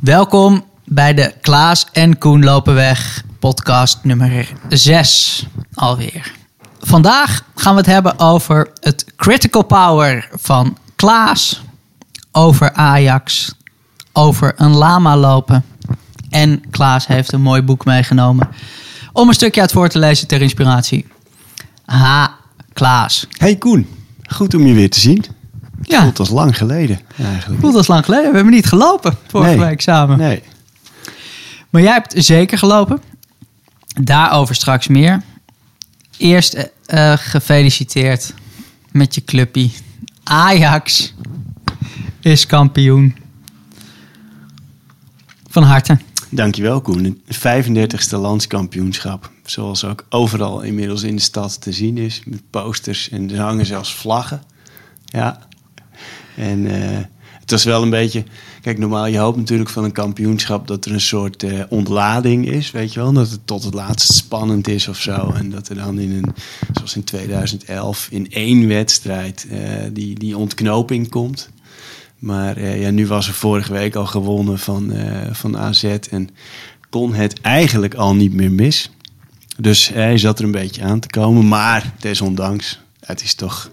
Welkom bij de Klaas en Koen lopen weg podcast nummer 6 alweer. Vandaag gaan we het hebben over het critical power van Klaas, over Ajax, over een lama lopen. En Klaas heeft een mooi boek meegenomen om een stukje uit voor te lezen ter inspiratie. Ha, Klaas. Hey Koen, goed om je weer te zien. Ja. Voelt als lang geleden eigenlijk. Voelt als lang geleden. We hebben niet gelopen vorige Nee. week samen. Nee. Maar jij hebt zeker gelopen. Daarover straks meer. Eerst eh, eh, gefeliciteerd met je clubpie. Ajax is kampioen. Van harte. Dankjewel Koen. Het 35e landskampioenschap. Zoals ook overal inmiddels in de stad te zien is. Met posters en er hangen zelfs vlaggen. Ja. En eh, het was wel een beetje... Kijk, normaal je hoopt natuurlijk van een kampioenschap dat er een soort eh, ontlading is, weet je wel. Dat het tot het laatst spannend is of zo. En dat er dan in een, zoals in 2011, in één wedstrijd eh, die, die ontknoping komt. Maar ja, nu was er vorige week al gewonnen van, van AZ en kon het eigenlijk al niet meer mis. Dus hij zat er een beetje aan te komen. Maar desondanks, het is toch,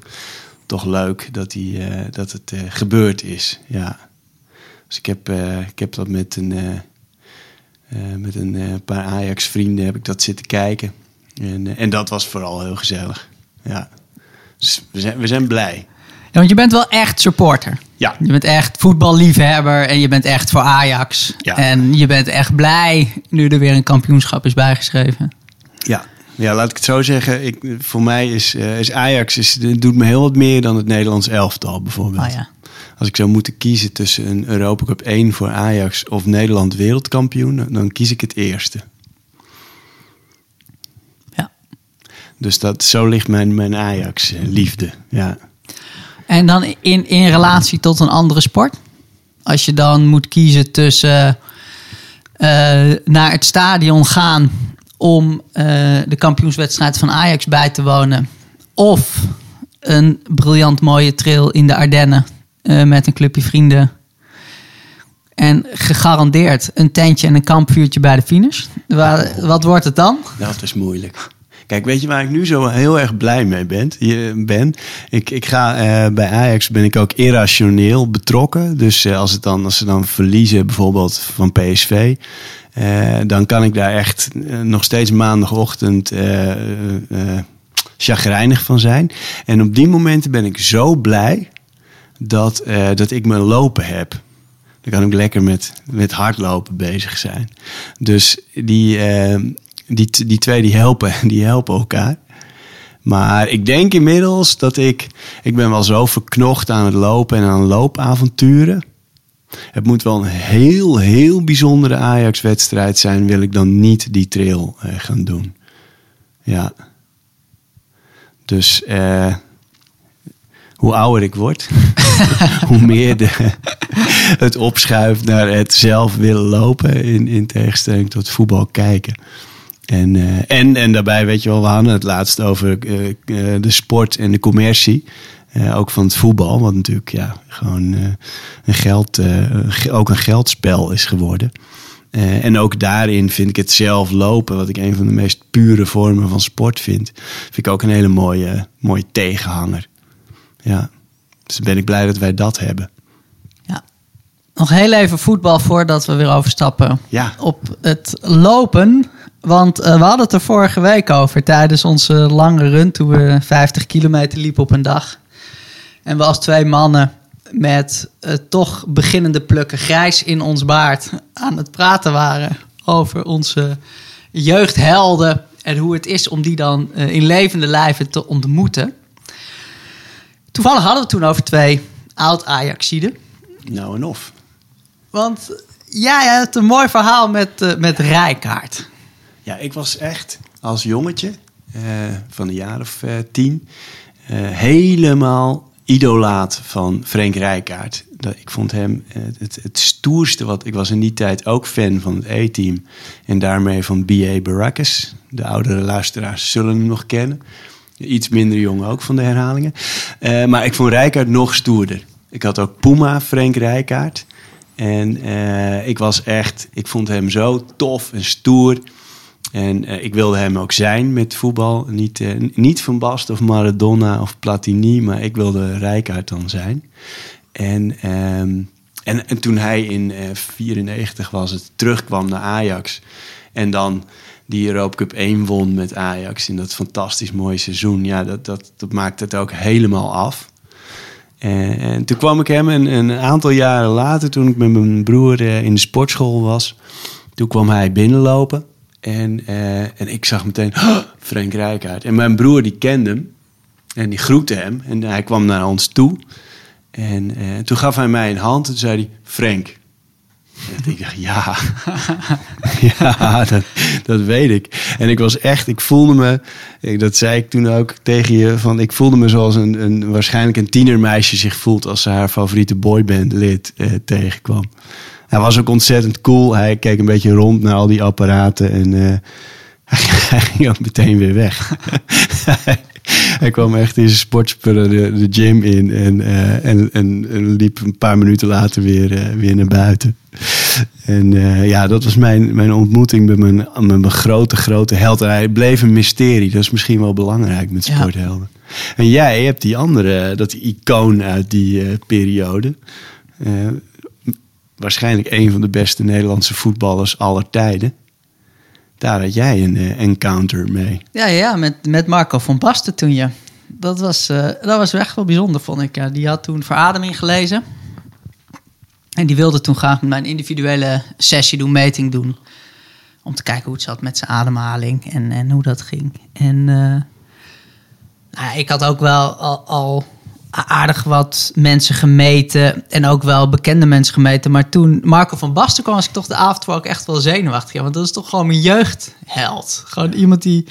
toch leuk dat, hij, eh, dat het eh, gebeurd is. Ja. Dus ik heb, eh, ik heb dat met een, met een paar Ajax-vrienden heb ik dat zitten kijken. En, en dat was vooral heel gezellig. Ja. Dus we zijn, we zijn blij. Ja, want je bent wel echt supporter. Ja. Je bent echt voetballiefhebber en je bent echt voor Ajax. Ja. En je bent echt blij nu er weer een kampioenschap is bijgeschreven. Ja. Ja, laat ik het zo zeggen. Ik, voor mij is, eh, is Ajax is, het doet me heel wat meer dan het Nederlands elftal bijvoorbeeld. Oh ja. Als ik zou moeten kiezen tussen een Europa Cup 1 voor Ajax of Nederland wereldkampioen, dan- dan kies ik het eerste. ja. Dus dat, zo ligt mijn, mijn Ajax-liefde. Ja. En dan in, in relatie tot een andere sport? Als je dan moet kiezen tussen eh, naar het stadion gaan om eh, de kampioenswedstrijd van Ajax bij te wonen. Of een briljant mooie trail in de Ardennen eh, met een clubje vrienden. En gegarandeerd een tentje en een kampvuurtje bij de finish. Wa- Wat wordt het dan? Dat is moeilijk. Kijk, weet je waar ik nu zo heel erg blij mee ben? Je, ben? Ik, ik ga eh, bij Ajax ben ik ook irrationeel betrokken. Dus eh, als, het dan, als ze dan verliezen, bijvoorbeeld van PSV, dan kan ik daar echt eh, nog steeds maandagochtend eh eh, eh, chagrijnig van zijn. En op die momenten ben ik zo blij dat, eh, dat ik mijn lopen heb. Dan kan ik lekker met, met hardlopen bezig zijn. Dus die, eh, die, die twee die helpen, die helpen elkaar. Maar ik denk inmiddels dat ik... Ik ben wel zo verknocht aan het lopen en aan loopavonturen. Het moet wel een heel, heel bijzondere Ajax-wedstrijd zijn... wil ik dan niet die trail eh, gaan doen. Ja. Dus... eh, hoe ouder ik word, hoe meer het opschuift naar het zelf willen lopen. In, in tegenstelling tot voetbal kijken. En, eh, en, en daarbij weet je wel, we hadden het laatst over de sport en de commercie. Eh, ook van het voetbal, wat natuurlijk ja, gewoon eh, een geld, eh, ook een geldspel is geworden. En ook daarin vind ik het zelf lopen, wat ik een van de meest pure vormen van sport vind, vind ik ook een hele mooie, mooie tegenhanger. Ja, dus ben ik blij dat wij dat hebben. Ja. Nog heel even voetbal voordat we weer overstappen Ja. op het lopen. Want we hadden het er vorige week over tijdens onze lange run toen we 50 kilometer liepen op een dag. En we als twee mannen met eh, toch beginnende plukken grijs in ons baard aan het praten waren over onze jeugdhelden en hoe het is om die dan eh, in levende lijven te ontmoeten. Toevallig hadden we het toen over twee oud-Ajaxiden. Nou en of. Want jij hebt een mooi verhaal met, eh met Rijkaard. Ja, ik was echt als jongetje van een jaar of tien helemaal idolaat van Frank Rijkaard. Ik vond hem eh, het, het stoerste wat... Ik was in die tijd ook fan van het E-team. En daarmee van B.A. Baracus. De oudere luisteraars zullen hem nog kennen. Iets minder jong ook van de herhalingen. Eh, maar ik vond Rijkaard nog stoerder. Ik had ook Puma Frank Rijkaard. En eh, ik was echt, ik vond hem zo tof en stoer. En eh, ik wilde hem ook zijn met voetbal. Niet, eh, niet Van Basten of Maradona of Platini, maar ik wilde Rijkaard dan zijn. En, ehm, en, en toen hij in 94 was het, terugkwam naar Ajax. En dan die Europa Cup 1 won met Ajax in dat fantastisch mooie seizoen. Ja, dat, dat, dat maakte het ook helemaal af. En, en toen kwam ik hem een, een, aantal jaren later, toen ik met mijn broer eh, in de sportschool was, toen kwam hij binnenlopen. En, uh, en ik zag meteen oh, Frank Rijkaard. En mijn broer die kende hem. En die groette hem. En hij kwam naar ons toe. En uh, toen gaf hij mij een hand. En zei hij, Frank. En ik dacht, ja, ja dat, dat weet ik. En ik was echt, ik voelde me, dat zei ik toen ook tegen je, van ik voelde me zoals een, een waarschijnlijk een tienermeisje zich voelt als ze haar favoriete boyband lid eh, tegenkwam. Hij was ook ontzettend cool. Hij keek een beetje rond naar al die apparaten en uh, hij ging ook meteen weer weg. hij kwam echt in zijn sportspullen de, de gym in en, uh, en, en, en, liep een paar minuten later weer, uh, weer naar buiten. En uh, ja, dat was mijn, mijn ontmoeting met mijn, met mijn grote, grote held. En hij bleef een mysterie. Dat is misschien wel belangrijk met sporthelden. Ja. En jij hebt die andere, dat icoon uit die periode. Waarschijnlijk een van de beste Nederlandse voetballers aller tijden daar had jij een uh, encounter mee. Ja, ja met, met Marco van Basten toen je. Dat was, uh, dat was echt wel bijzonder, vond ik. Ja. Die had toen Verademing gelezen. En die wilde toen graag met mijn individuele sessie doen, meting doen. Om te kijken hoe het zat met zijn ademhaling en, en hoe dat ging. En uh, nou, ik had ook wel al, al aardig wat mensen gemeten. En ook wel bekende mensen gemeten. Maar toen Marco van Basten kwam, was ik toch de avond ook echt wel zenuwachtig. Ja, want dat is toch gewoon mijn jeugdheld. Gewoon iemand die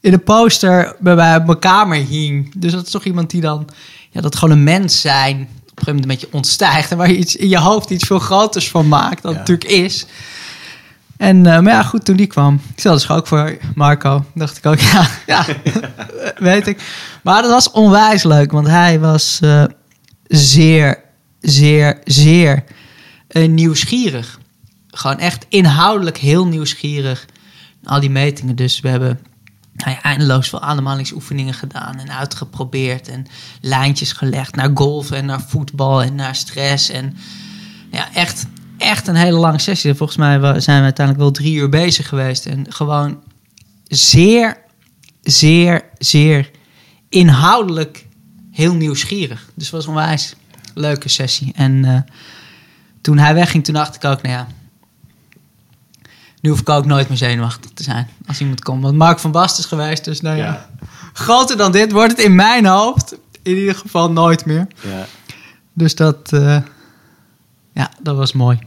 in de poster bij mij op mijn kamer hing. Dus dat is toch iemand die dan... Ja, dat gewoon een mens zijn op een gegeven moment een beetje ontstijgt. En waar je iets in je hoofd iets veel groters van maakt dan ja. het natuurlijk is. En, uh, maar ja, goed, toen die kwam. Ik stelde dus ook voor Marco. Dacht ik ook, ja, ja weet ik. Maar dat was onwijs leuk, want hij was uh, zeer, zeer, zeer uh, nieuwsgierig. Gewoon echt inhoudelijk heel nieuwsgierig. Al die metingen. Dus we hebben nou eindeloos veel ademhalingsoefeningen gedaan en uitgeprobeerd. En lijntjes gelegd naar golf en naar voetbal en naar stress. En ja, echt echt een hele lange sessie. Volgens mij zijn we uiteindelijk wel drie uur bezig geweest. En gewoon zeer, zeer, zeer inhoudelijk heel nieuwsgierig. Dus het was een onwijs leuke sessie. En uh, toen hij wegging, toen dacht ik ook, nou ja... Nu hoef ik ook nooit meer zenuwachtig te zijn als iemand komt. Want Mark van Bast is geweest, dus nou ja. ja. Groter dan dit wordt het in mijn hoofd in ieder geval nooit meer. Ja. Dus dat, uh, ja, dat was mooi.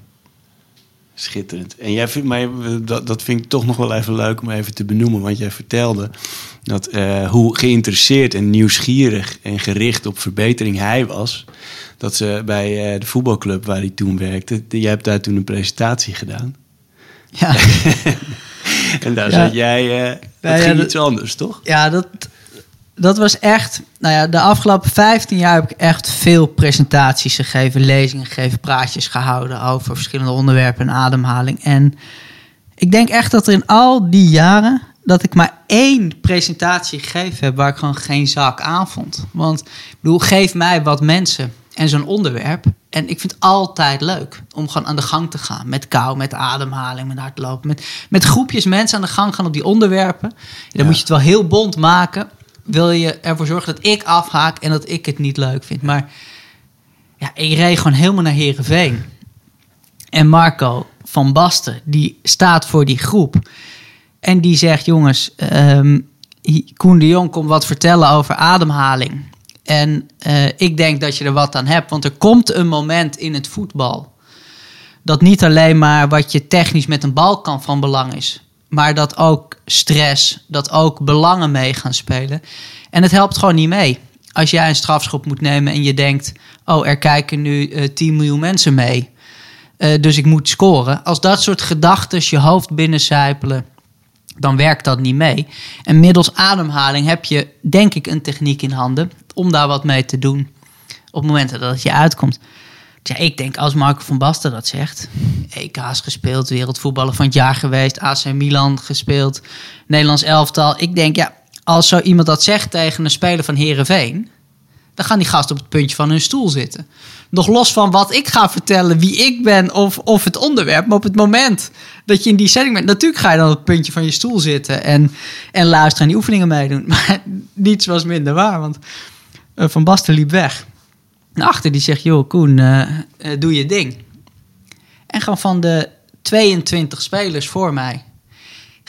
Schitterend. En jij vindt mij, dat, dat vind ik toch nog wel even leuk om even te benoemen. Want jij vertelde dat uh, hoe geïnteresseerd en nieuwsgierig en gericht op verbetering hij was. Dat ze bij uh, de voetbalclub waar hij toen werkte, jij hebt daar toen een presentatie gedaan. Ja. en daar ja. zat jij, uh, dat ja, ging iets anders, toch? Ja, dat, dat was echt. Nou ja, de afgelopen 15 jaar heb ik echt veel presentaties gegeven, lezingen gegeven, praatjes gehouden over verschillende onderwerpen en ademhaling. En ik denk echt dat er in al die jaren dat ik maar één presentatie gegeven heb waar ik gewoon geen zak aan vond. Want ik bedoel, geef mij wat mensen en zo'n onderwerp. En ik vind het altijd leuk om gewoon aan de gang te gaan. Met kou, met ademhaling, met hardlopen. Met, met groepjes mensen aan de gang gaan op die onderwerpen. dan ja. moet je het wel heel bond maken wil je ervoor zorgen dat ik afhaak en dat ik het niet leuk vind. Maar ja, ik reed gewoon helemaal naar Herenveen. En Marco van Basten, die staat voor die groep. En die zegt: Jongens, um, Koen de Jong komt wat vertellen over ademhaling. En uh, ik denk dat je er wat aan hebt, want er komt een moment in het voetbal. Dat niet alleen maar wat je technisch met een bal kan van belang is maar dat ook stress, dat ook belangen mee gaan spelen. En het helpt gewoon niet mee. Als jij een strafschop moet nemen en je denkt: oh, er kijken nu uh, 10 miljoen mensen mee. Uh, dus ik moet scoren. Als dat soort gedachten je hoofd binnencijpelen, dan werkt dat niet mee. En middels ademhaling heb je, denk ik, een techniek in handen om daar wat mee te doen. Op momenten dat het je uitkomt. Ja, ik denk als Marco van Basten dat zegt. EK's gespeeld, wereldvoetballer van het jaar geweest, AC Milan gespeeld, Nederlands elftal. Ik denk, ja, als zo iemand dat zegt tegen een speler van Herenveen, dan gaan die gasten op het puntje van hun stoel zitten. Nog los van wat ik ga vertellen, wie ik ben of, of het onderwerp. Maar op het moment dat je in die setting bent, natuurlijk ga je dan op het puntje van je stoel zitten en, en luisteren en die oefeningen meedoen. Maar niets was minder waar, want uh, Van Basten liep weg. En achter die zegt, joh Koen, uh, uh, doe je ding. En gewoon van de 22 spelers voor mij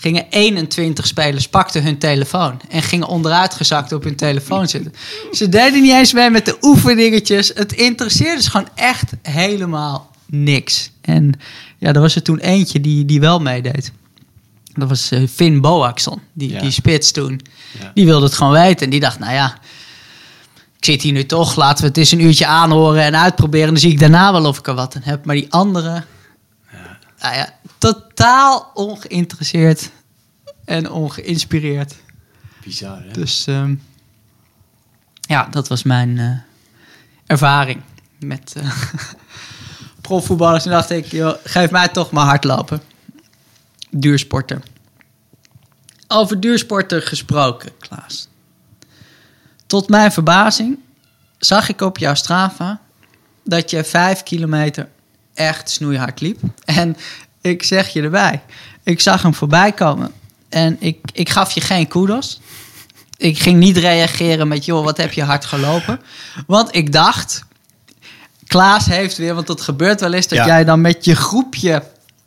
gingen 21 spelers, pakten hun telefoon en gingen onderuitgezakt op hun telefoon zitten. Ze deden niet eens mee met de oefeningetjes. Het interesseerde ze gewoon echt helemaal niks. En ja, er was er toen eentje die, die wel meedeed. Dat was uh, Finn Boaxon, die, ja. die spits toen. Ja. Die wilde het gewoon weten. En die dacht, nou ja, zit hier nu toch. Laten we het eens een uurtje aanhoren en uitproberen. Dan zie ik daarna wel of ik er wat aan heb. Maar die andere, ja. Nou ja, totaal ongeïnteresseerd en ongeïnspireerd. Bizar, hè? Dus um, ja, dat was mijn uh, ervaring met uh, profvoetballers. En dacht ik, joh, geef mij toch maar hardlopen. Duursporter. Over duursporter gesproken, Klaas. Tot mijn verbazing zag ik op jouw Strava dat je vijf kilometer echt snoeihard liep. En ik zeg je erbij, ik zag hem voorbij komen en ik, ik gaf je geen kudos. Ik ging niet reageren met, joh, wat heb je hard gelopen? Want ik dacht, Klaas heeft weer, want het gebeurt wel eens dat ja. jij dan met je groepje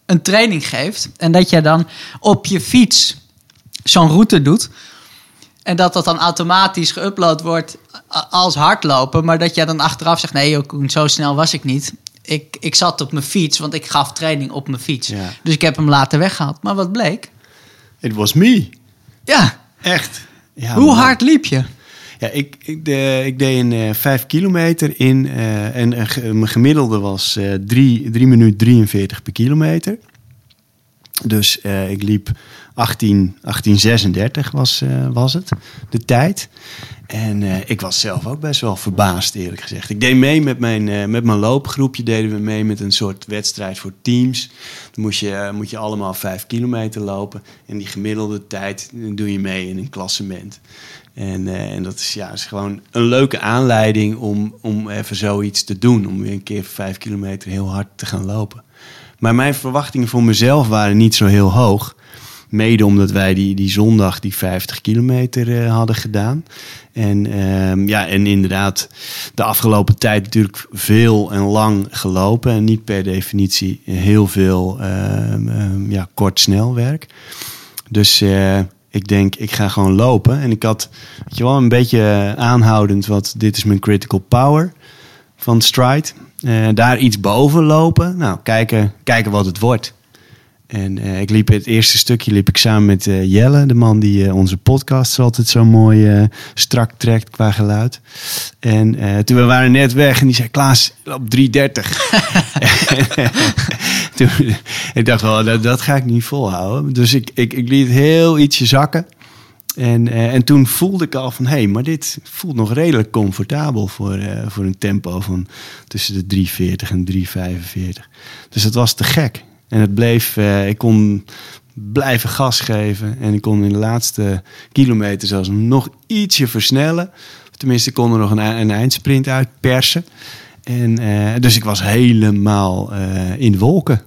een training geeft. En dat jij dan op je fiets zo'n route doet. En dat dat dan automatisch geüpload wordt als hardlopen. Maar dat jij dan achteraf zegt, nee Koen, zo snel was ik niet. Ik, ik zat op mijn fiets, want ik gaf training op mijn fiets. Ja. Dus ik heb hem later weggehaald. Maar wat bleek? It was me. Ja. Echt. Ja, Hoe man. hard liep je? Ja, ik, ik, de, ik deed een uh, 5 kilometer in uh, en uh, mijn gemiddelde was 3 minuten 43 per kilometer. Dus ik liep 18, 1836 was, was het, de tijd. En uh, ik was zelf ook best wel verbaasd, eerlijk gezegd. Ik deed mee met mijn, uh, met mijn loopgroepje, deden we mee met een soort wedstrijd voor teams. Dan moest je, moet je allemaal vijf kilometer lopen. En die gemiddelde tijd doe je mee in een klassement. En, en dat is, ja, is gewoon een leuke aanleiding om, om even zoiets te doen. Om weer een keer vijf kilometer heel hard te gaan lopen. Maar mijn verwachtingen voor mezelf waren niet zo heel hoog. Mede omdat wij die, die zondag die 50 kilometer uh, hadden gedaan. En, uh, ja, en inderdaad de afgelopen tijd natuurlijk veel en lang gelopen. En niet per definitie heel veel uh, ja, kort snelwerk. Dus uh, ik denk, ik ga gewoon lopen. En ik had, weet je wel, een beetje aanhoudend wat dit is mijn critical power van Stride. daar iets boven lopen. Nou, kijken, kijken wat het wordt. En uh, ik liep het eerste stukje liep ik samen met uh, Jelle, de man die uh, onze podcast altijd zo mooi strak trekt qua geluid. En toen we waren net weg en die zei Klaas op 3.30. toen, ik dacht wel, dat, dat, ga ik niet volhouden. Dus ik, ik, ik liet heel ietsje zakken. En, en toen voelde ik al van, hé, hey, maar dit voelt nog redelijk comfortabel voor, voor een tempo van tussen de 3.40 en 3.45. Dus dat was te gek. En het bleef, uh, ik kon blijven gas geven. En ik kon in de laatste kilometer zelfs nog ietsje versnellen. Tenminste, ik kon er nog een, een eindsprint uit persen. En, uh, dus ik was helemaal uh, in de wolken.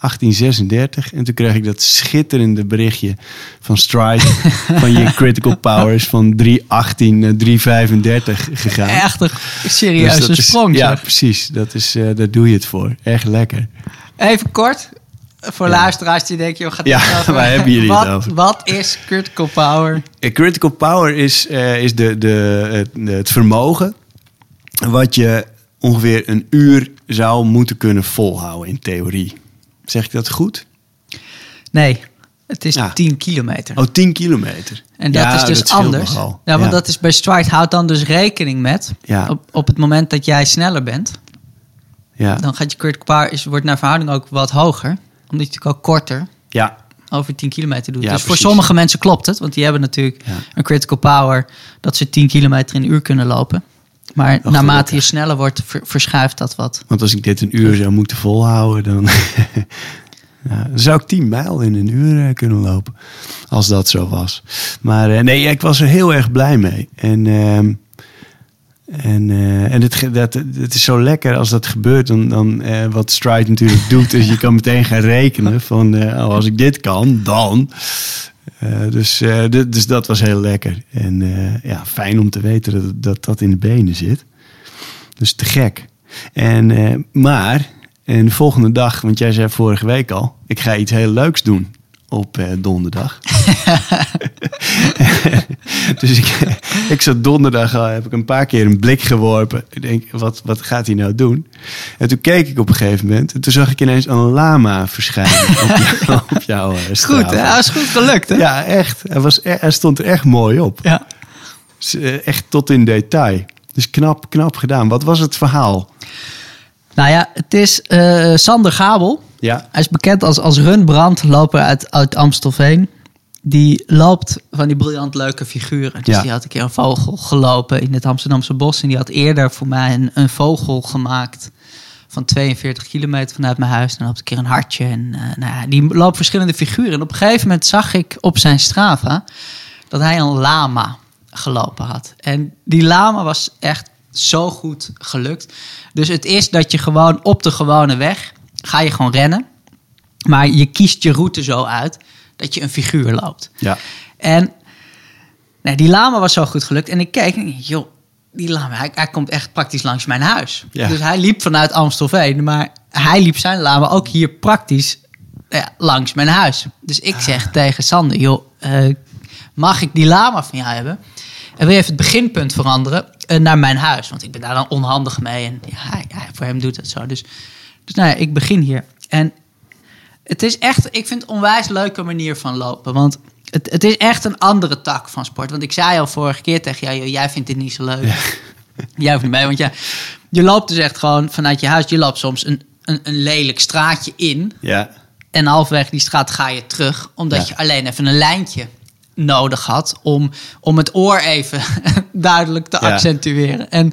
1836. En toen kreeg ik dat schitterende berichtje van Stride. van je critical powers van 318 naar 335 gegaan. Echt een serieuze dus sprong. Is, ja, precies. Dat is, uh, daar doe je het voor. Echt lekker. Even kort, voor luisteraars die denken, joh, gaat ja, waar hebben jullie wat? Wat is critical power? A critical power is, uh, is de, de, het, het vermogen wat je ongeveer een uur zou moeten kunnen volhouden in theorie. Zeg ik dat goed? Nee, het is ja. 10 kilometer. Oh, 10 kilometer. En dat ja, is dus dat anders. Ja, want ja. dat is bij stride houdt dan dus rekening met op, op het moment dat jij sneller bent. Ja. Dan gaat je critical power is, wordt naar verhouding ook wat hoger. Omdat je natuurlijk ook korter ja. over 10 kilometer doet. Ja, dus precies. voor sommige mensen klopt het. Want die hebben natuurlijk Ja. een critical power dat ze 10 kilometer in een uur kunnen lopen. Maar naarmate je sneller wordt, ver- verschuift dat wat. Want als ik dit een uur zou moeten volhouden, dan, ja, dan zou ik 10 mijl in een uur eh, kunnen lopen. Als dat zo was. Maar eh, nee, ik was er heel erg blij mee. En, ehm, en, eh, en het, dat, het is zo lekker als dat gebeurt. Dan, dan, eh, wat Stride natuurlijk doet, is je kan meteen gaan rekenen. Van eh, oh, als ik dit kan, dan. Dus, dus dat was heel lekker. En ja, fijn om te weten dat, dat dat in de benen zit. Dus te gek. En, maar, en de volgende dag, want jij zei vorige week al, ik ga iets heel leuks doen op eh, donderdag. dus ik, ik zat donderdag al, heb ik een paar keer een blik geworpen. Ik denk, wat, wat gaat hij nou doen? En toen keek ik op een gegeven moment en toen zag ik ineens een lama verschijnen op, jou, op jouw eh, Goed, hè? Dat is goed gelukt, hè? Ja, echt. Hij, was, er- hij stond er echt mooi op. Ja. Dus, eh, Echt tot in detail. Dus knap, knap gedaan. Wat was het verhaal? Nou ja, het is Sander Gabel. Ja. Hij is bekend als, als runbrandloper uit, uit Amstelveen. Die loopt van die briljant leuke figuren. Dus Ja. die had een keer een vogel gelopen in het Amsterdamse bos. En die had eerder voor mij een, een vogel gemaakt van 42 kilometer vanuit mijn huis. En dan loopt een keer een hartje. En eh, nou ja, die loopt verschillende figuren. En op een gegeven moment zag ik op zijn Strava dat hij een lama gelopen had. En die lama was echt zo goed gelukt. Dus het is dat je gewoon op de gewone weg ga je gewoon rennen. Maar je kiest je route zo uit dat je een figuur loopt. Ja. En nee, die lama was zo goed gelukt. En ik keek en joh, die lama, hij, hij komt echt praktisch langs mijn huis. Ja. Dus hij liep vanuit Amstelveen, maar hij liep zijn lama ook hier praktisch ja, langs mijn huis. Dus ik zeg tegen Sander, joh, eh, mag ik die lama van jou hebben? En wil je even het beginpunt veranderen eh, naar mijn huis? Want ik ben daar dan onhandig mee. En ja, hij- voor hem doet het zo. Dus, dus nou ja, ik begin hier. En het is echt, ik vind het een onwijs leuke manier van lopen. Want het, het is echt een andere tak van sport. Want ik zei al vorige keer tegen jou, jij vindt dit niet zo leuk. Jij hoeft niet mee, want ja, je loopt dus echt gewoon vanuit je huis. Je loopt soms een, een, een lelijk straatje in. Ja. En halverwege die straat ga je terug. Omdat Ja. je alleen even een lijntje nodig had. Om, om het oor even duidelijk te Ja. accentueren. En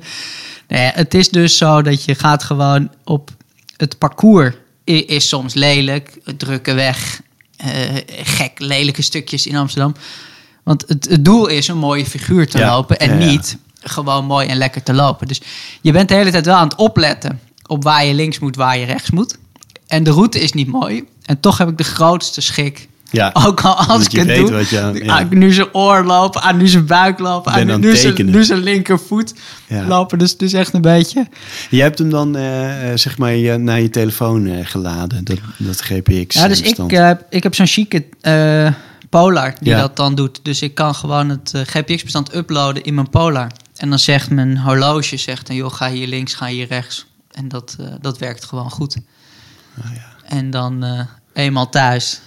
nou ja, het is dus zo dat je gaat gewoon op het parcours. Is soms lelijk, drukke weg, eh, gek, lelijke stukjes in Amsterdam. Want het, het doel is een mooie figuur te Ja. lopen en Ja, ja. niet gewoon mooi en lekker te lopen. Dus je bent de hele tijd wel aan het opletten op waar je links moet, waar je rechts moet. En de route is niet mooi. En toch heb ik de grootste schik. Ja. Ook al als ik het weet doe. wat ja. aan nu zijn oor lopen, aan nu zijn buik lopen, Ben aan nu, nu zijn, nu zijn linkervoet Ja. lopen. Dus het is echt een beetje... Je hebt hem dan, eh, eh, zeg maar, je, naar je telefoon eh, geladen. Dat, dat GPX. Ja, dus ik, ik heb zo'n chique Polar die dat dan doet. Dus ik kan gewoon het GPX-bestand uploaden in mijn Polar. En dan zegt mijn horloge, zegt dan, joh, ga hier links, ga hier rechts. En dat, dat werkt gewoon goed. Ah, ja. En dan eenmaal thuis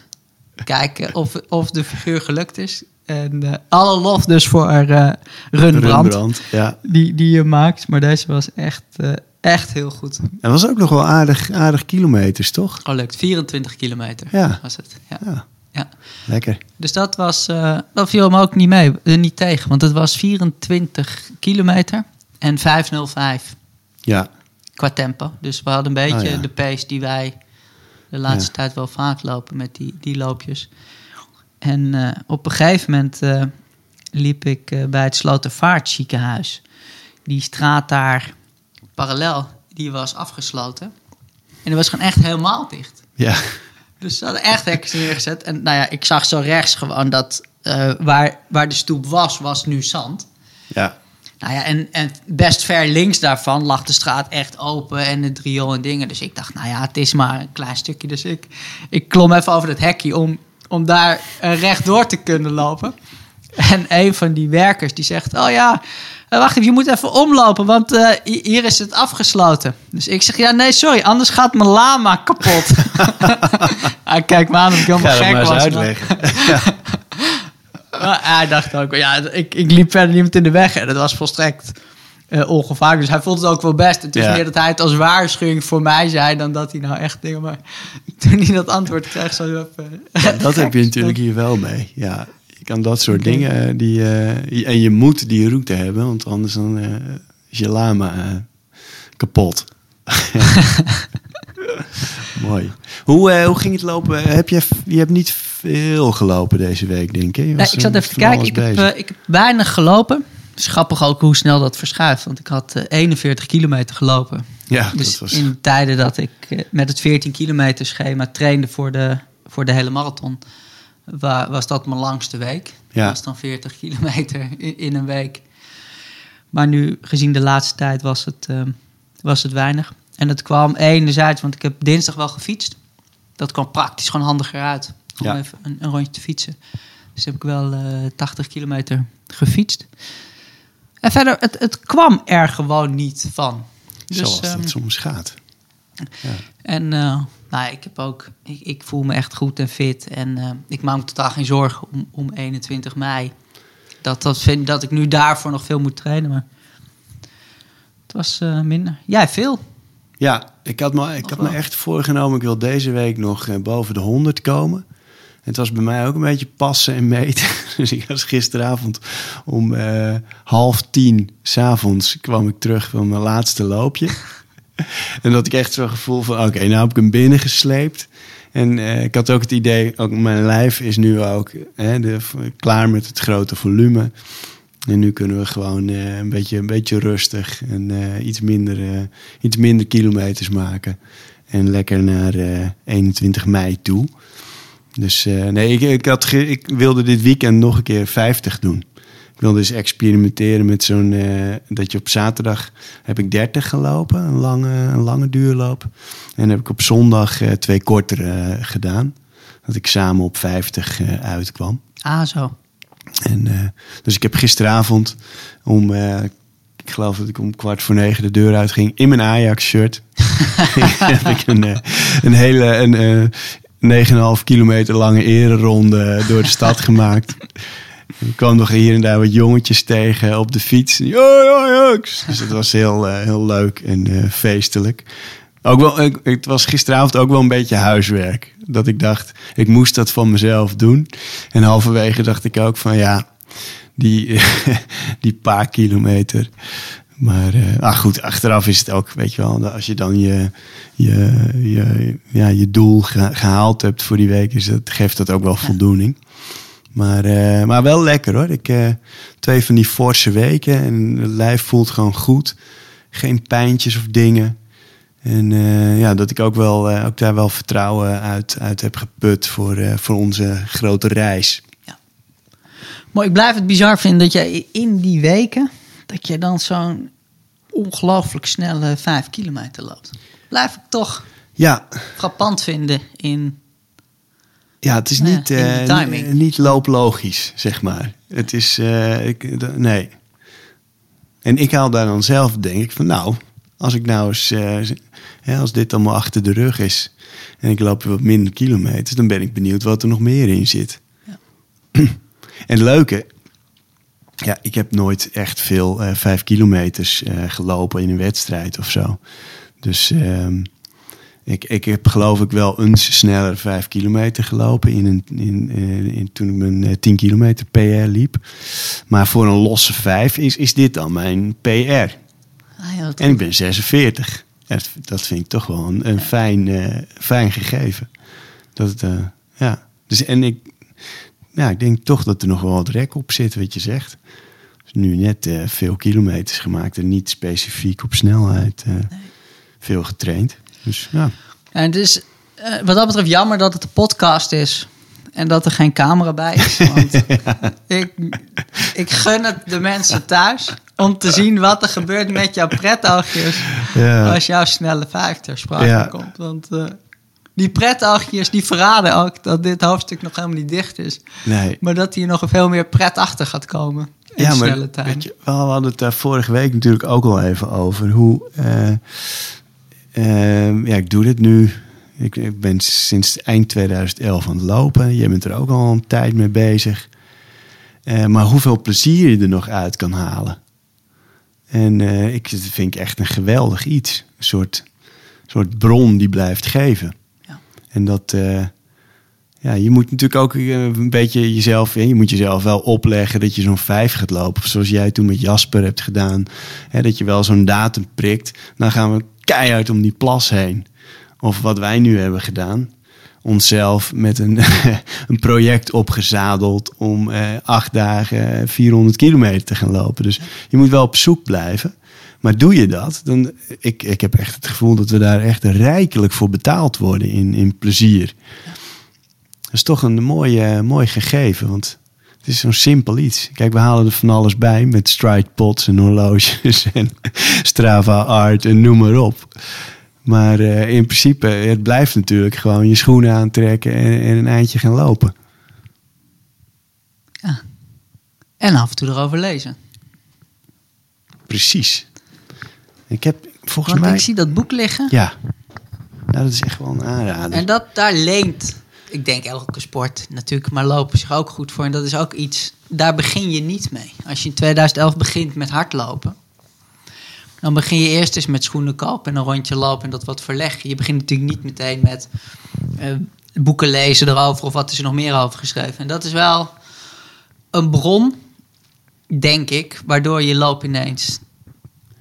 kijken of, of de figuur gelukt is. En eh, alle lof dus voor uh, Rembrandt, ja. die, die je maakt. Maar deze was echt, eh, echt heel goed. En was ook nog wel aardig, aardig kilometers, toch? Gelukt, 24 kilometer Ja. was het. Ja. Ja, Ja. lekker. Dus dat was, dat viel me ook niet mee, niet tegen. Want het was 24 kilometer en 505 Ja, qua tempo. Dus we hadden een beetje Oh, ja. de pace die wij de laatste tijd wel vaak lopen met die, die loopjes. En eh, op een gegeven moment eh, liep ik eh, bij het Slotervaartziekenhuis. Die straat daar parallel, die was afgesloten. En die was gewoon echt helemaal dicht. ja. Dus ze hadden echt hekken neergezet. En nou ja, ik zag zo rechts gewoon dat waar, waar de stoep was, was nu zand. ja. Nou ja, en, en best ver links daarvan lag de straat echt open en het riool en dingen. Dus ik dacht, nou ja, het is maar een klein stukje. Dus ik, ik klom even over dat hekje om, om daar eh, rechtdoor te kunnen lopen. En een van die werkers die zegt, oh ja, eh, wacht even, je moet even omlopen, want eh, hi- hier is het afgesloten. Dus ik zeg, ja nee, sorry, anders gaat mijn lama kapot. Hij kijkt me aan of ik helemaal Ga gek was. uitleggen. Maar hij dacht ook, ja, ik, ik liep verder niemand in de weg. En dat was volstrekt eh, ongevaarlijk. Dus hij vond het ook wel best. Het is Ja. meer dat hij het als waarschuwing voor mij zei... dan dat hij nou echt dingen... Maar toen hij dat antwoord kreeg, zo. Ja, dat heb je natuurlijk hier wel mee. Ja, je kan dat soort dingen, eh, die, eh, en je moet die route hebben, want anders dan, is je lama kapot. Mooi. Hoe, eh, hoe ging het lopen? Heb je, je hebt niet veel gelopen deze week, denk ik. Ik zat eh, even te kijken. Ik heb, eh, ik heb weinig gelopen. Het grappig ook hoe snel dat verschuift. Want ik had eh, 41 kilometer gelopen. ja, Dus dat was... in tijden dat ik met het 14 kilometer schema trainde voor de, voor de hele marathon, wa- was dat mijn langste week. Ja. Dat was dan 40 kilometer in, in een week. Maar nu, gezien de laatste tijd, was het, was het weinig. En het kwam enerzijds, want ik heb dinsdag wel gefietst. Dat kwam praktisch gewoon handiger uit. Om Ja. even een, een rondje te fietsen. Dus heb ik wel eh 80 kilometer gefietst. En verder, het, het kwam er gewoon niet van. Dus, Zoals ehm, dat soms gaat. Ja. en uh, nou, ja, ik heb ook, ik, ik, voel me echt goed en fit. En uh, ik maak me totaal geen zorgen om, om 21 mei. Dat, dat, vind, dat ik nu daarvoor nog veel moet trainen. Maar het was uh, minder. Jij veel? Ja, ik had, me, ik had me echt voorgenomen, ik wil deze week nog uh, boven de 100 komen. Het was bij mij ook een beetje passen en meten. Dus ik was gisteravond om uh, half tien s'avonds kwam ik terug van mijn laatste loopje. en dat ik echt zo'n gevoel van, oké, okay, nou heb ik hem binnen gesleept. En uh, ik had ook het idee, ook mijn lijf is nu ook hè, de, klaar met het grote volume. En nu kunnen we gewoon uh, een, beetje, een beetje rustig en uh, iets, minder, uh, iets minder kilometers maken. En lekker naar 21 mei toe. Dus nee, ik, ik, had ik wilde dit weekend nog een keer 50 doen. Ik wilde dus experimenteren met zo'n... dat je op zaterdag heb ik 30 gelopen, een lange, een lange duurloop. En heb ik op zondag twee kortere gedaan. Dat ik samen op 50 uitkwam. Ah, zo. En, uh, dus ik heb gisteravond om, uh, ik geloof dat ik om kwart voor negen de deur uitging, in mijn Ajax-shirt. heb ik een, uh, een hele, een 9,5 kilometer lange ereronde door de stad gemaakt. Er kwam nog hier en daar wat jongetjes tegen op de fiets. Dus het was heel, heel leuk en feestelijk. Ook wel, ik, het was gisteravond ook wel een beetje huiswerk. Dat ik dacht, ik moest dat van mezelf doen. En halverwege dacht ik ook van ja, die, die paar kilometer. Maar uh, ah goed, achteraf is het ook, weet je wel, als je dan je, je, je, ja, je doel gehaald hebt voor die week, is dat, geeft dat ook wel voldoening. Maar, uh, maar wel lekker hoor. Ik, uh, twee van die forse weken en het lijf voelt gewoon goed. Geen pijntjes of dingen. En uh, ja, dat ik ook, wel, uh, ook daar wel vertrouwen uit, uit heb geput voor, uh, voor onze grote reis. Ja. Maar ik blijf het bizar vinden dat jij in die weken, dat je dan zo'n ongelooflijk snelle vijf kilometer loopt. Blijf ik toch ja. frappant vinden in. Ja, het is niet, niet looplogisch, zeg maar. Het is, ik, nee. En ik haal daar dan zelf, denk ik, van nou, als ik nou eens, ja, als dit allemaal achter de rug is en ik loop wat minder kilometers, dan ben ik benieuwd wat er nog meer in zit. Ja. en het leuke, ja, ik heb nooit echt veel uh, vijf kilometers uh, gelopen in een wedstrijd of zo. Dus uh, ik, ik heb geloof ik wel eens sneller vijf kilometer gelopen in een, in, in, toen ik mijn 10 kilometer PR liep. Maar voor een losse vijf is, is dit dan mijn PR. Ah, en ik ben 46. Dat vind ik toch wel een, een fijn, uh, fijn gegeven. Dat het, uh, ja. Dus, en ik, ja, ik denk toch dat er nog wel wat rek op zit, wat je zegt. Dus nu net uh, veel kilometers gemaakt en niet specifiek op snelheid nee. veel getraind. Dus ja. En het is wat dat betreft jammer dat het een podcast is. En dat er geen camera bij is. Want ja. ik, ik gun het de mensen thuis om te zien wat er gebeurt met jouw pretoogjes ja. als jouw snelle vijf ter sprake ja. komt. Want uh, die pretoogjes die verraden ook dat dit hoofdstuk nog helemaal niet dicht is. Nee. Maar dat hier nog veel meer pret achter gaat komen in ja, snelle maar, tijd. Je, we hadden het daar vorige week natuurlijk ook al even over. Hoe, uh, uh, ja, ik doe dit nu ik, ik, ben sinds eind 2011 aan het lopen. Je bent er ook al een tijd mee bezig. Uh, maar hoeveel plezier je er nog uit kan halen. En uh, ik dat vind ik echt een geweldig iets. Een soort, soort bron die blijft geven. Ja. En dat, uh, ja, je moet natuurlijk ook eh, een beetje jezelf, je moet jezelf wel opleggen dat je zo'n vijf gaat lopen. Of zoals jij toen met Jasper hebt gedaan. Hè, dat je wel zo'n datum prikt. Dan gaan we keihard om die plas heen. Of wat wij nu hebben gedaan. Onszelf met een, een project opgezadeld om eh, acht dagen 400 kilometer te gaan lopen. Dus je moet wel op zoek blijven. Maar doe je dat, dan ik, ik heb echt het gevoel dat we daar echt rijkelijk voor betaald worden in, in plezier. Dat is toch een mooi, eh, mooi gegeven, want het is zo'n simpel iets. Kijk, we halen er van alles bij met stride pots en horloges en Strava art en noem maar op. Maar eh, in principe, het blijft natuurlijk gewoon je schoenen aantrekken en, en een eindje gaan lopen. Ja. En af en toe erover lezen. Precies. Ik heb volgens Want mij... ik zie dat boek liggen. Ja. Nou, dat is echt wel een aanrader. En dat, daar leent, ik denk elke sport natuurlijk, maar lopen zich ook goed voor. En dat is ook iets, daar begin je niet mee. Als je in 2011 begint met hardlopen, dan begin je eerst eens met schoenen kopen en een rondje lopen en dat wat verleggen. Je begint natuurlijk niet meteen met eh, boeken lezen erover of wat is er nog meer over geschreven. En dat is wel een bron, denk ik, waardoor je loop ineens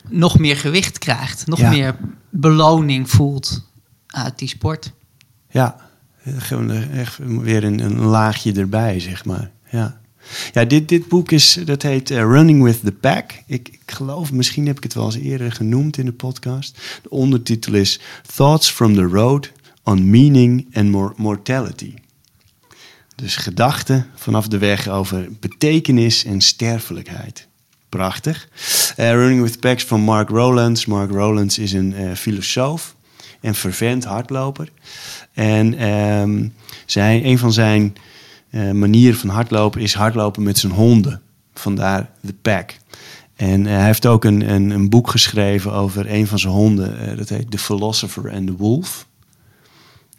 nog meer gewicht krijgt, nog Ja. meer beloning voelt uit die sport. Ja, gewoon echt weer een, een laagje erbij, zeg maar. Ja, ja dit, dit boek is, dat heet eh, Running with the Pack. Ik, ik geloof, misschien heb ik het wel eens eerder genoemd in de podcast. De ondertitel is Thoughts from the Road on Meaning and Mor- Mortality. Dus gedachten vanaf de weg over betekenis en sterfelijkheid. Prachtig. Eh, Running with Packs van Mark Rowlands. Mark Rowlands is een eh, filosoof en fervent hardloper. En zijn, een van zijn eh, manieren van hardlopen is hardlopen met zijn honden. Vandaar de pack. En eh, hij heeft ook een, een, een boek geschreven over een van zijn honden. eh, dat heet The Philosopher and the Wolf.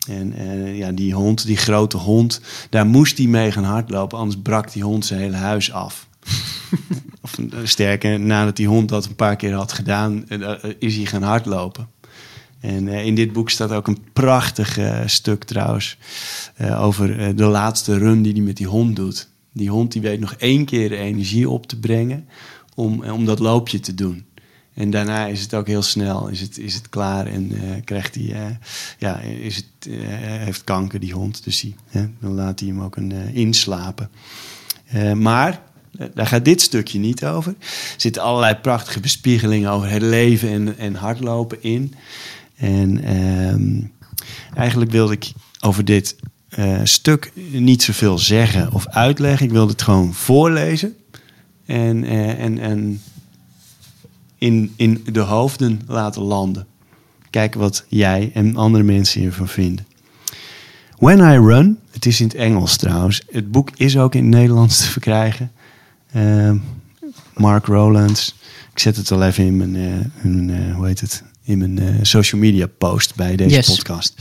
En ja, die hond, die grote hond, daar moest hij mee gaan hardlopen, anders brak die hond zijn hele huis af. of sterker, nadat die hond dat een paar keer had gedaan, is hij gaan hardlopen. En eh, in dit boek staat ook een prachtig eh, stuk trouwens eh, over de laatste run die hij met die hond doet. Die hond die weet nog één keer de energie op te brengen om, om dat loopje te doen. En daarna is het ook heel snel, is het, is het klaar en krijgt hij, ja, is het, heeft kanker die hond, dus die, dan laat hij hem ook een, inslapen. Maar daar gaat dit stukje niet over. Er zitten allerlei prachtige bespiegelingen over het leven en, en hardlopen in. En ehm, eigenlijk wilde ik over dit eh, stuk niet zoveel zeggen of uitleggen. Ik wilde het gewoon voorlezen. En, eh, en, en in, in de hoofden laten landen. Kijken wat jij en andere mensen hiervan vinden. When I Run, het is in het Engels trouwens. Het boek is ook in het Nederlands te verkrijgen. Ehm, Mark Rowlands. Ik zet het al even in mijn, eh, hoe heet het? In mijn eh, social media post bij deze Yes. podcast.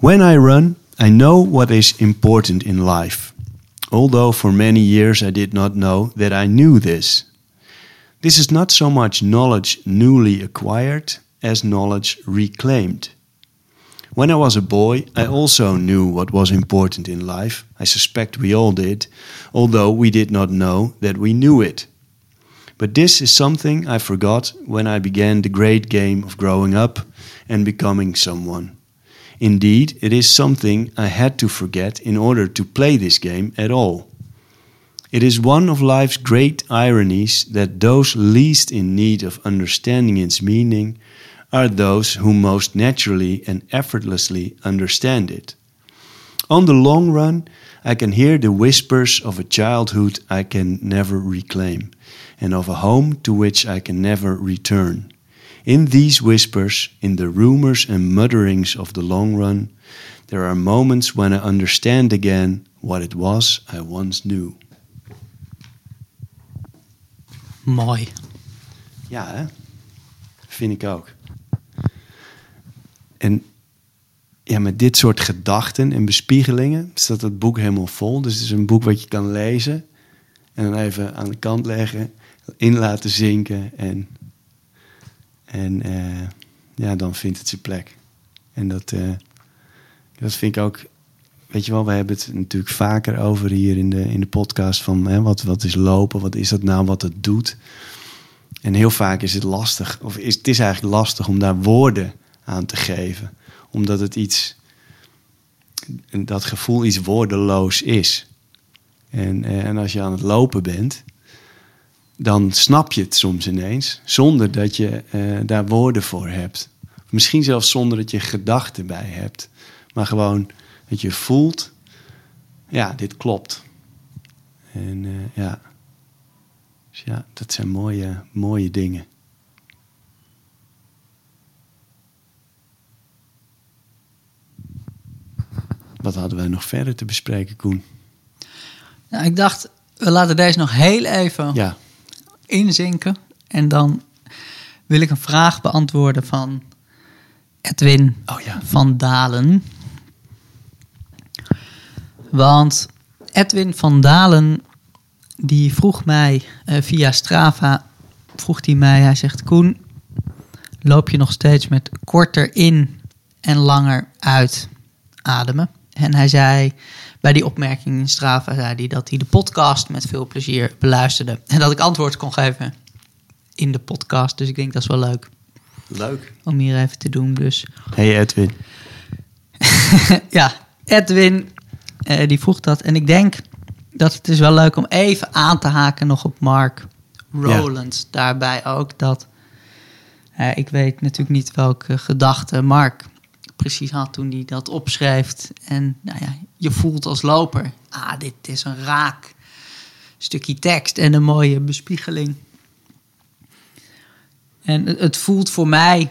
When I run, I know what is important in life. Although for many years I did not know that I knew this. This is not so much knowledge newly acquired as knowledge reclaimed. When I was a boy, I also knew what was important in life. I suspect we all did, although we did not know that we knew it. But this is something I forgot when I began the great game of growing up and becoming someone. Indeed, it is something I had to forget in order to play this game at all. It is one of life's great ironies that those least in need of understanding its meaning are those who most naturally and effortlessly understand it. On the long run, I can hear the whispers of a childhood I can never reclaim, and of a home to which I can never return. In these whispers, in the rumors and mutterings of the long run, there are moments when I understand again what it was I once knew. Mooi. Ja, hè? Vind ik ook. En ja, met dit soort gedachten en bespiegelingen staat het boek helemaal vol. Dus het is een boek wat je kan lezen en dan even aan de kant leggen, in laten zinken en, en eh, ja, dan vindt het zijn plek. En dat, eh, dat vind ik ook weet je wel, we hebben het natuurlijk vaker over hier in de, in de podcast van hè, wat, wat is lopen, wat is dat nou, wat het doet. En heel vaak is het lastig, of is, het is eigenlijk lastig om daar woorden aan te geven. Omdat het iets, dat gevoel iets woordeloos is. En, eh, en als je aan het lopen bent, dan snap je het soms ineens, zonder dat je uh, daar woorden voor hebt. Misschien zelfs zonder dat je gedachten bij hebt. Maar gewoon dat je voelt, ja, dit klopt. En uh, ja. Dus ja, dat zijn mooie, mooie dingen. Wat hadden wij nog verder te bespreken, Koen? Nou, ik dacht, we laten deze nog heel even Ja, inzinken. En dan wil ik een vraag beantwoorden van Edwin oh ja. van Dalen. Want Edwin van Dalen, die vroeg mij eh, via Strava, vroeg hij mij, hij zegt, Koen, loop je nog steeds met korter in en langer uit ademen? En hij zei, bij die opmerking in Strava, zei hij dat hij de podcast met veel plezier beluisterde. En dat ik antwoord kon geven in de podcast. Dus ik denk dat is wel leuk Leuk. om hier even te doen. Dus Hey Edwin. ja, Edwin, eh, die vroeg dat. En ik denk dat het is wel leuk om even aan te haken nog op Mark Rowland. Daarbij ook dat, eh, ik weet natuurlijk niet welke gedachte Mark precies had toen hij dat opschreef. En nou ja, je voelt als loper, ah, dit is een raak stukje tekst en een mooie bespiegeling. En het- voelt voor mij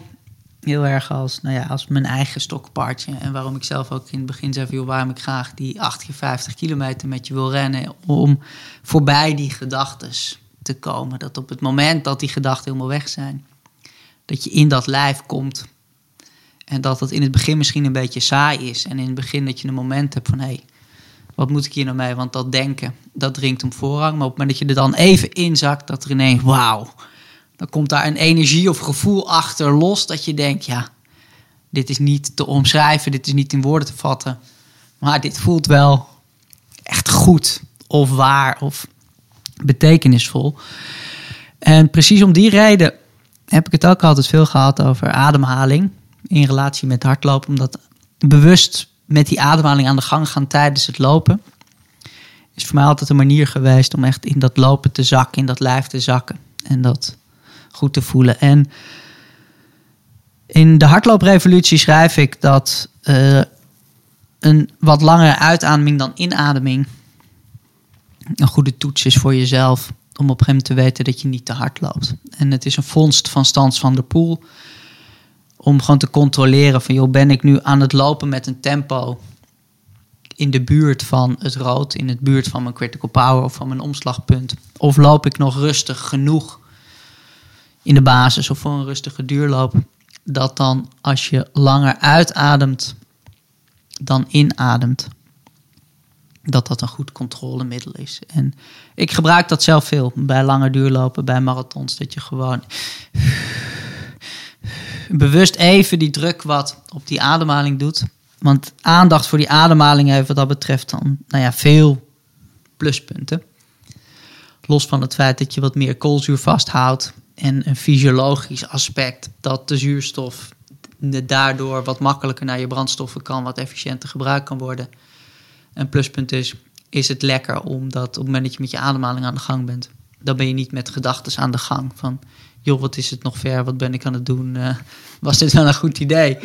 heel erg als, nou ja, als mijn eigen stokpaardje. En waarom ik zelf ook in het begin zei, joh, waarom ik graag die 8 keer 50 kilometer met je wil rennen. Om voorbij die gedachtes te komen. Dat op het moment dat die gedachten helemaal weg zijn, dat je in dat lijf komt. En dat het in het begin misschien een beetje saai is. En in het begin dat je een moment hebt van, hé, hey, wat moet ik hier nou mee? Want dat denken, dat dringt om voorrang. Maar op het moment dat je er dan even inzakt, dat er ineens, wauw, dan komt daar een energie of gevoel achter los dat je denkt, ja, dit is niet te omschrijven, dit is niet in woorden te vatten, maar dit voelt wel echt goed of waar of betekenisvol. En precies om die reden heb ik het ook altijd veel gehad over ademhaling in relatie met hardlopen, omdat bewust met die ademhaling aan de gang gaan tijdens het lopen is voor mij altijd een manier geweest om echt in dat lopen te zakken, in dat lijf te zakken en dat goed te voelen. En in de hardlooprevolutie schrijf ik dat eh, een wat langere uitademing dan inademing een goede toets is voor jezelf om op moment te weten dat je niet te hard loopt. En het is een vondst van Stans van der Poel om gewoon te controleren van joh, ben ik nu aan het lopen met een tempo in de buurt van het rood, in het buurt van mijn critical power of van mijn omslagpunt? Of loop ik nog rustig genoeg in de basis of voor een rustige duurloop? Dat dan als je langer uitademt dan inademt, dat dat een goed controlemiddel is. En ik gebruik dat zelf veel bij lange duurlopen, bij marathons, dat je gewoon bewust even die druk wat op die ademhaling doet. Want aandacht voor die ademhaling heeft wat dat betreft dan, nou ja, veel pluspunten. Los van het feit dat je wat meer koolzuur vasthoudt en een fysiologisch aspect dat de zuurstof daardoor wat makkelijker naar je brandstoffen kan, wat efficiënter gebruikt kan worden. Een pluspunt is, is het lekker omdat op het moment dat je met je ademhaling aan de gang bent, dan ben je niet met gedachten aan de gang van, joh, wat is het nog ver, wat ben ik aan het doen, uh, was dit wel een goed idee?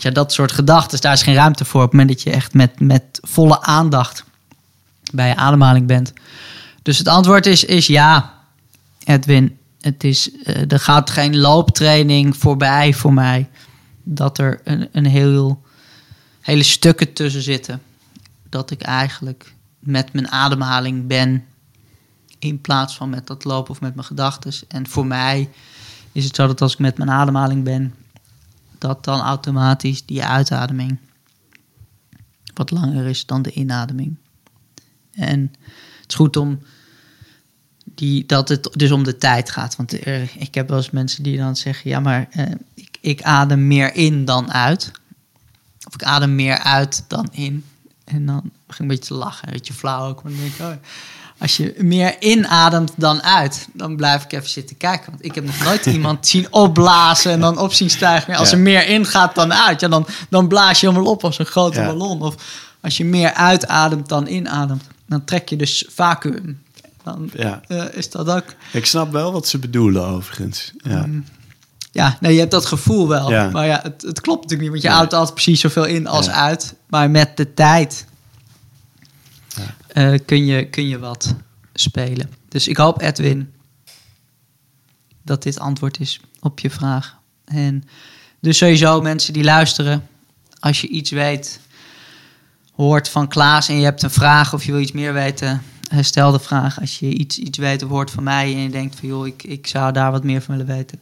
Ja, dat soort gedachten, daar is geen ruimte voor op het moment dat je echt met, met volle aandacht bij je ademhaling bent. Dus het antwoord is, is ja, Edwin. Het is, uh, er gaat geen looptraining voorbij voor mij. Dat er een, een heel, hele stukken tussen zitten. Dat ik eigenlijk met mijn ademhaling ben. In plaats van met dat lopen of met mijn gedachten. En voor mij is het zo dat als ik met mijn ademhaling ben. Dat dan automatisch die uitademing wat langer is dan de inademing. En het is goed om die, dat het dus om de tijd gaat. Want ik heb wel eens mensen die dan zeggen: ja, maar eh, ik, ik adem meer in dan uit. Of ik adem meer uit dan in. En dan begin ik een beetje te lachen. Een beetje flauw ook. Maar dan denk oh, als je meer inademt dan uit, dan blijf ik even zitten kijken. Want ik heb nog nooit iemand zien opblazen en dan op zien stijgen. Als Ja. er meer ingaat dan uit, ja, dan, dan blaas je helemaal op als een grote Ja. ballon. Of als je meer uitademt dan inademt, dan trek je dus vacuüm. Dan Ja. eh, is dat ook... Ik snap wel wat ze bedoelen, overigens. Ja. Mm. Ja, nee, je hebt dat gevoel wel. Ja. Maar ja, het, het klopt natuurlijk niet. Want je Nee. ademt altijd precies zoveel in als Ja. uit. Maar met de tijd Eh, kun, je, kun je wat spelen. Dus ik hoop, Edwin, dat dit antwoord is op je vraag. En dus sowieso mensen die luisteren, als je iets weet, hoort van Klaas en je hebt een vraag of je wil iets meer weten, eh, stel de vraag. Als je iets, iets weet of hoort van mij en je denkt van joh, ik, ik zou daar wat meer van willen weten.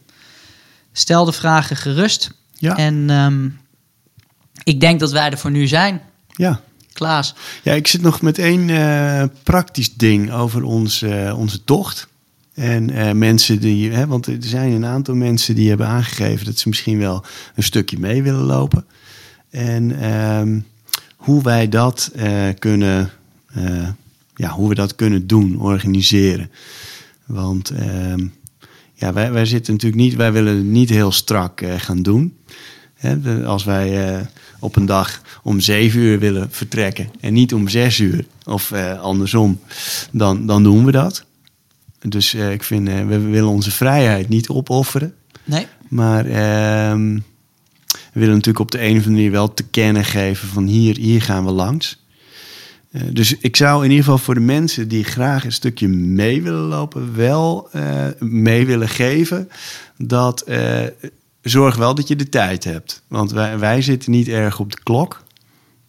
Stel de vragen gerust. Ja. En ehm, ik denk dat wij er voor nu zijn. ja. Klaas, Ja, ik zit nog met één eh, praktisch ding over eh, onze tocht. En eh, mensen die, hè, want er zijn een aantal mensen die hebben aangegeven dat ze misschien wel een stukje mee willen lopen. En ehm, hoe wij dat kunnen, ja, hoe we dat kunnen doen, organiseren. Want ehm, ja, wij, wij zitten natuurlijk niet, wij willen het niet heel strak gaan doen. Hè, als wij op een dag om zeven uur willen vertrekken en niet om zes uur of eh, andersom, dan, dan doen we dat. Dus eh, ik vind, eh, we willen onze vrijheid niet opofferen. nee? Maar ehm, we willen natuurlijk op de een of andere manier wel te kennen geven van hier, hier gaan we langs. Dus ik zou in ieder geval voor de mensen die graag een stukje mee willen lopen, wel mee willen geven dat zorg wel dat je de tijd hebt. Want wij, wij zitten niet erg op de klok.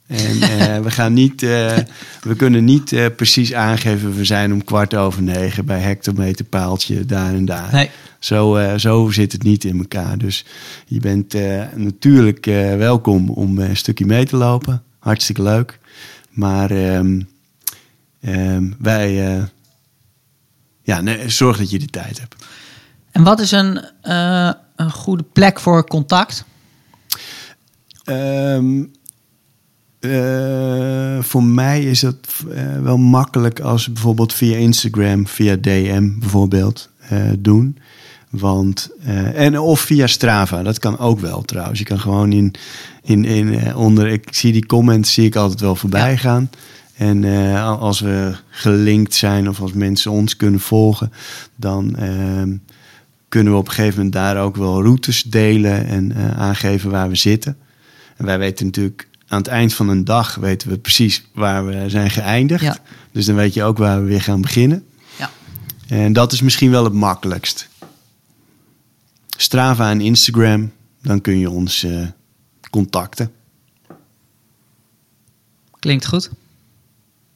En eh, we, gaan niet, eh, we kunnen niet eh, precies aangeven, we zijn om kwart over negen bij hectometerpaaltje daar en daar. Nee. Zo, zo zit het niet in elkaar. Dus je bent natuurlijk welkom om een stukje mee te lopen. Hartstikke leuk. Maar ehm, ehm, wij, ja, nee, zorg dat je de tijd hebt. En wat is een, een goede plek voor contact? Ehm, eh, voor mij is het eh, wel makkelijk als bijvoorbeeld via Instagram, via DM bijvoorbeeld eh, doen. Want, en of via Strava, dat kan ook wel trouwens. Je kan gewoon in, in, in onder, ik zie die comments, zie ik altijd wel voorbij Ja. gaan. En al- als we gelinkt zijn of als mensen ons kunnen volgen, dan ehm, kunnen we op een gegeven moment daar ook wel routes delen en eh, aangeven waar we zitten. En wij weten natuurlijk aan het eind van een dag weten we precies waar we zijn geëindigd. Ja. Dus dan weet je ook waar we weer gaan beginnen. Ja. En dat is misschien wel het makkelijkst. Strava en Instagram, dan kun je ons eh, contacten. Klinkt goed.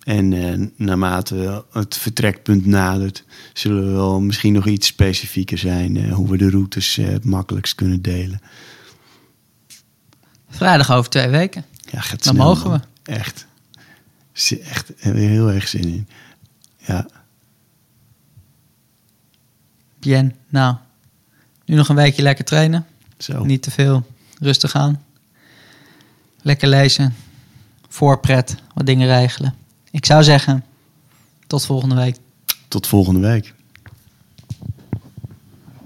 En eh, naarmate het vertrekpunt nadert, zullen we wel misschien nog iets specifieker zijn eh, hoe we de routes eh, het makkelijkst kunnen delen. Vrijdag over twee weken. Ja, gaat Dan snel, mogen man. Echt. Echt heb heel erg zin in. Ja, Bien. Nou, nu nog een weekje lekker trainen. zo. Niet te veel. Rustig aan. Lekker lezen. Voorpret. Wat dingen regelen. Ik zou zeggen, tot volgende week. Tot volgende week.